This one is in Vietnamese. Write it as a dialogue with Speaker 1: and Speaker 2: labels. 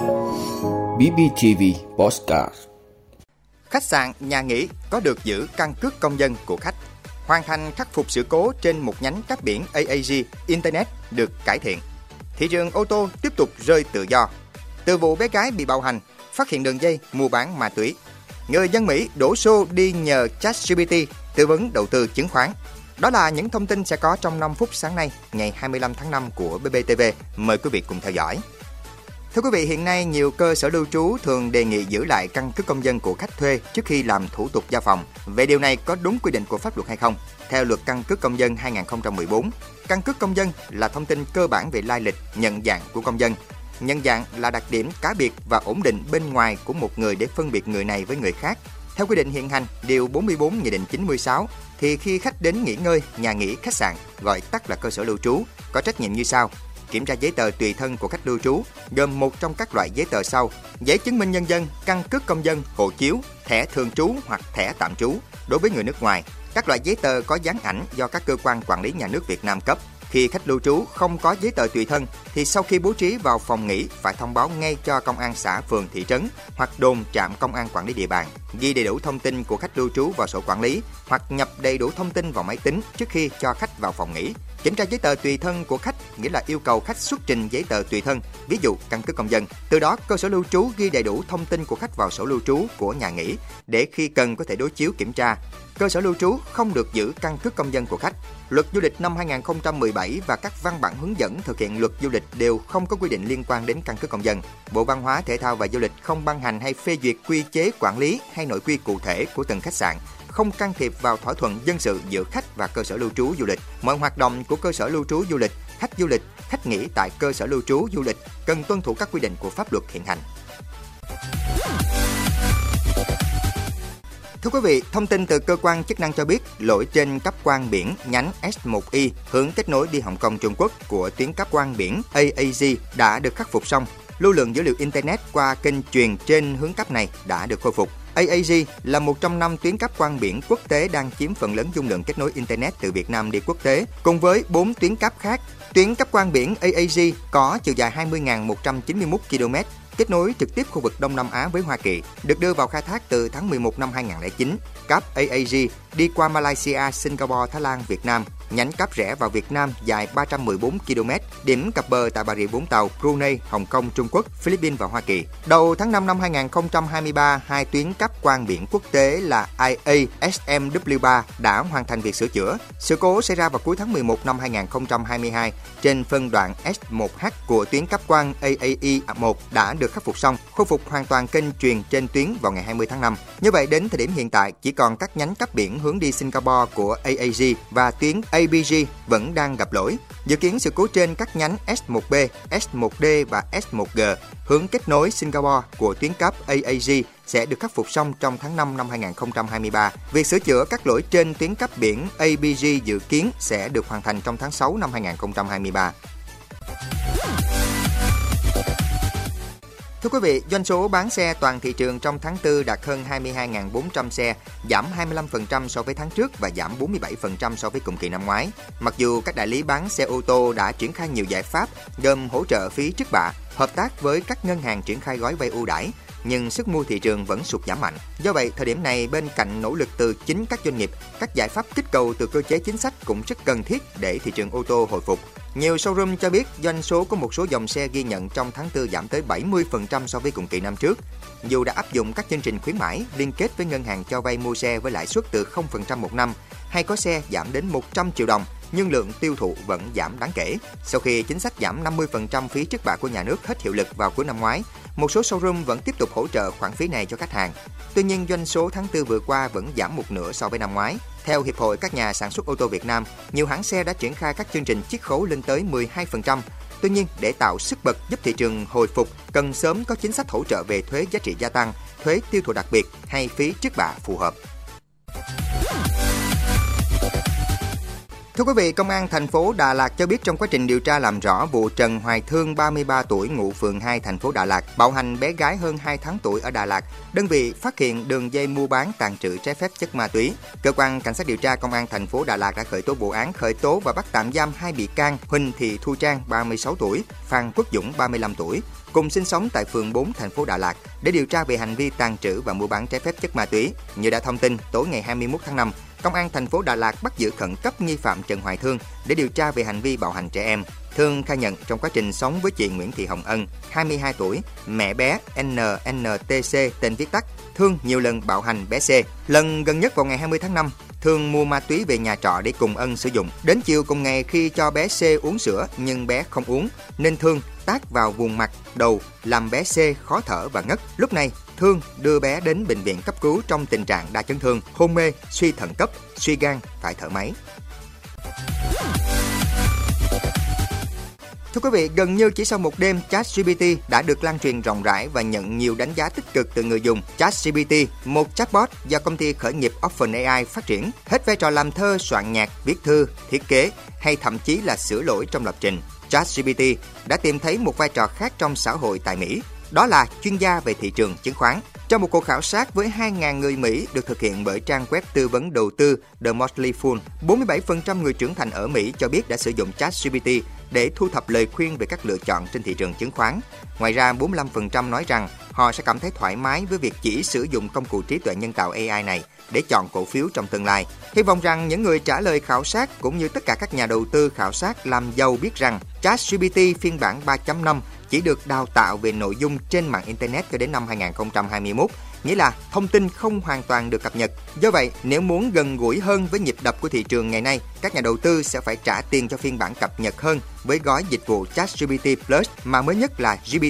Speaker 1: BBTV Postcard
Speaker 2: Khách sạn, nhà nghỉ có được giữ căn cước công dân của khách. Hoàn thành khắc phục sự cố trên một nhánh cáp biển AAG, Internet được cải thiện. Thị trường ô tô tiếp tục rơi tự do. Từ vụ bé gái bị bạo hành, phát hiện đường dây mua bán ma túy. Người dân Mỹ đổ xô đi nhờ ChatGPT tư vấn đầu tư chứng khoán. Đó là những thông tin sẽ có trong 5 phút sáng nay, ngày 25 tháng 5 của BBTV. Mời quý vị cùng theo dõi. Thưa quý vị, hiện nay nhiều cơ sở lưu trú thường đề nghị giữ lại căn cước công dân của khách thuê trước khi làm thủ tục giao phòng. Vậy điều này có đúng quy định của pháp luật hay không? Theo luật căn cước công dân 2014, căn cước công dân là thông tin cơ bản về lai lịch, nhận dạng của công dân. Nhận dạng là đặc điểm cá biệt và ổn định bên ngoài của một người để phân biệt người này với người khác. Theo quy định hiện hành, điều 44 Nghị định 96 thì khi khách đến nghỉ ngơi, nhà nghỉ, khách sạn, gọi tắt là cơ sở lưu trú, có trách nhiệm như sau: kiểm tra giấy tờ tùy thân của khách lưu trú, gồm một trong các loại giấy tờ sau: giấy chứng minh nhân dân, căn cước công dân, hộ chiếu, thẻ thường trú hoặc thẻ tạm trú đối với người nước ngoài, các loại giấy tờ có dán ảnh do các cơ quan quản lý nhà nước Việt Nam cấp. Khi khách lưu trú không có giấy tờ tùy thân thì sau khi bố trí vào phòng nghỉ phải thông báo ngay cho công an xã, phường, thị trấn hoặc đồn trạm công an quản lý địa bàn, ghi đầy đủ thông tin của khách lưu trú vào sổ quản lý hoặc nhập đầy đủ thông tin vào máy tính trước khi cho khách vào phòng nghỉ. Kiểm tra giấy tờ tùy thân của khách nghĩa là yêu cầu khách xuất trình giấy tờ tùy thân, ví dụ căn cước công dân. Từ đó, cơ sở lưu trú ghi đầy đủ thông tin của khách vào sổ lưu trú của nhà nghỉ để khi cần có thể đối chiếu kiểm tra. Cơ sở lưu trú không được giữ căn cước công dân của khách. Luật du lịch năm 2017 và các văn bản hướng dẫn thực hiện luật du lịch đều không có quy định liên quan đến căn cước công dân. Bộ Văn hóa, Thể thao và Du lịch không ban hành hay phê duyệt quy chế quản lý hay nội quy cụ thể của từng khách sạn không can thiệp vào thỏa thuận dân sự giữa khách và cơ sở lưu trú du lịch. Mọi hoạt động của cơ sở lưu trú du lịch, khách du lịch, khách nghỉ tại cơ sở lưu trú du lịch cần tuân thủ các quy định của pháp luật hiện hành. Thưa quý vị, thông tin từ cơ quan chức năng cho biết lỗi trên cấp quan biển nhánh S1Y hướng kết nối đi Hồng Kông Trung Quốc của tuyến cấp quan biển AAG đã được khắc phục xong. Lưu lượng dữ liệu Internet qua kênh truyền trên hướng cấp này đã được khôi phục. AAG là một trong năm tuyến cáp quang biển quốc tế đang chiếm phần lớn dung lượng kết nối Internet từ Việt Nam đi quốc tế, cùng với 4 tuyến cáp khác. Tuyến cáp quang biển AAG có chiều dài 20.191 km, kết nối trực tiếp khu vực Đông Nam Á với Hoa Kỳ, được đưa vào khai thác từ tháng 11 năm 2009. Cáp AAG đi qua Malaysia, Singapore, Thái Lan, Việt Nam nhánh cáp rẽ vào Việt Nam dài 314 km, điểm cập bờ tại Bà Rịa Vũng Tàu, Brunei, Hồng Kông, Trung Quốc, Philippines và Hoa Kỳ. Đầu tháng 5 năm 2023, hai tuyến cáp quang biển quốc tế là IA SMW3 đã hoàn thành việc sửa chữa. Sự cố xảy ra vào cuối tháng 11 năm 2022 trên phân đoạn S1H của tuyến cáp quang AAE1 đã được khắc phục xong, khôi phục hoàn toàn kênh truyền trên tuyến vào ngày 20 tháng 5. Như vậy đến thời điểm hiện tại chỉ còn các nhánh cáp biển hướng đi Singapore của AAG và tuyến ABG vẫn đang gặp lỗi. Dự kiến sự cố trên các nhánh S1B, S1D và S1G hướng kết nối Singapore của tuyến cáp AAG sẽ được khắc phục xong trong tháng 5 năm 2023. Việc sửa chữa các lỗi trên tuyến cáp biển ABG dự kiến sẽ được hoàn thành trong tháng 6 năm 2023. Thưa quý vị, doanh số bán xe toàn thị trường trong tháng 4 đạt hơn 22.400 xe, giảm 25% so với tháng trước và giảm 47% so với cùng kỳ năm ngoái. Mặc dù các đại lý bán xe ô tô đã triển khai nhiều giải pháp gồm hỗ trợ phí trước bạ, hợp tác với các ngân hàng triển khai gói vay ưu đãi, nhưng sức mua thị trường vẫn sụt giảm mạnh. Do vậy, thời điểm này bên cạnh nỗ lực từ chính các doanh nghiệp, các giải pháp kích cầu từ cơ chế chính sách cũng rất cần thiết để thị trường ô tô hồi phục. Nhiều showroom cho biết doanh số của một số dòng xe ghi nhận trong tháng 4 giảm tới 70% so với cùng kỳ năm trước. Dù đã áp dụng các chương trình khuyến mãi liên kết với ngân hàng cho vay mua xe với lãi suất từ 0% một năm, hay có xe giảm đến 100 triệu đồng, nhưng lượng tiêu thụ vẫn giảm đáng kể. Sau khi chính sách giảm 50% phí trước bạ của nhà nước hết hiệu lực vào cuối năm ngoái, một số showroom vẫn tiếp tục hỗ trợ khoản phí này cho khách hàng. Tuy nhiên, doanh số tháng 4 vừa qua vẫn giảm một nửa so với năm ngoái. Theo Hiệp hội các nhà sản xuất ô tô Việt Nam, nhiều hãng xe đã triển khai các chương trình chiết khấu lên tới 12%. Tuy nhiên, để tạo sức bật giúp thị trường hồi phục, cần sớm có chính sách hỗ trợ về thuế giá trị gia tăng, thuế tiêu thụ đặc biệt hay phí trước bạ phù hợp. Thưa quý vị, Công an thành phố Đà Lạt cho biết trong quá trình điều tra làm rõ vụ Trần Hoài Thương 33 tuổi ngụ phường 2 thành phố Đà Lạt bạo hành bé gái hơn 2 tháng tuổi ở Đà Lạt, đơn vị phát hiện đường dây mua bán tàn trữ trái phép chất ma túy. Cơ quan cảnh sát điều tra Công an thành phố Đà Lạt đã khởi tố vụ án khởi tố và bắt tạm giam hai bị can Huỳnh Thị Thu Trang 36 tuổi, Phan Quốc Dũng 35 tuổi, cùng sinh sống tại phường 4 thành phố Đà Lạt để điều tra về hành vi tàn trữ và mua bán trái phép chất ma túy. Như đã thông tin, tối ngày 21 tháng 5, Công an thành phố Đà Lạt bắt giữ khẩn cấp nghi phạm Trần Hoài Thương để điều tra về hành vi bạo hành trẻ em. Thương khai nhận trong quá trình sống với chị Nguyễn Thị Hồng Ân, 22 tuổi, mẹ bé NNTC tên viết tắt, Thương nhiều lần bạo hành bé C. Lần gần nhất vào ngày 20 tháng 5, Thương mua ma túy về nhà trọ để cùng Ân sử dụng. Đến chiều cùng ngày khi cho bé C uống sữa nhưng bé không uống, nên Thương tác vào vùng mặt, đầu, làm bé C khó thở và ngất. Lúc này, Thương đưa bé đến bệnh viện cấp cứu trong tình trạng đa chấn thương, hôn mê, suy thận cấp, suy gan, phải thở máy. Thưa quý vị, gần như chỉ sau một đêm, ChatGPT đã được lan truyền rộng rãi và nhận nhiều đánh giá tích cực từ người dùng. ChatGPT, một chatbot do công ty khởi nghiệp OpenAI phát triển, hết vai trò làm thơ, soạn nhạc, viết thư, thiết kế hay thậm chí là sửa lỗi trong lập trình. ChatGPT đã tìm thấy một vai trò khác trong xã hội tại Mỹ, đó là chuyên gia về thị trường chứng khoán. Trong một cuộc khảo sát với 2.000 người Mỹ được thực hiện bởi trang web tư vấn đầu tư The Motley Fool, 47% người trưởng thành ở Mỹ cho biết đã sử dụng ChatGPT để thu thập lời khuyên về các lựa chọn trên thị trường chứng khoán. Ngoài ra, 45% nói rằng họ sẽ cảm thấy thoải mái với việc chỉ sử dụng công cụ trí tuệ nhân tạo AI này để chọn cổ phiếu trong tương lai. Hy vọng rằng những người trả lời khảo sát cũng như tất cả các nhà đầu tư khảo sát làm giàu biết rằng ChatGPT phiên bản 3.5 chỉ được đào tạo về nội dung trên mạng Internet cho đến năm 2021, nghĩa là thông tin không hoàn toàn được cập nhật. Do vậy, nếu muốn gần gũi hơn với nhịp đập của thị trường ngày nay, các nhà đầu tư sẽ phải trả tiền cho phiên bản cập nhật hơn với gói dịch vụ ChatGPT Plus mà mới nhất là GPT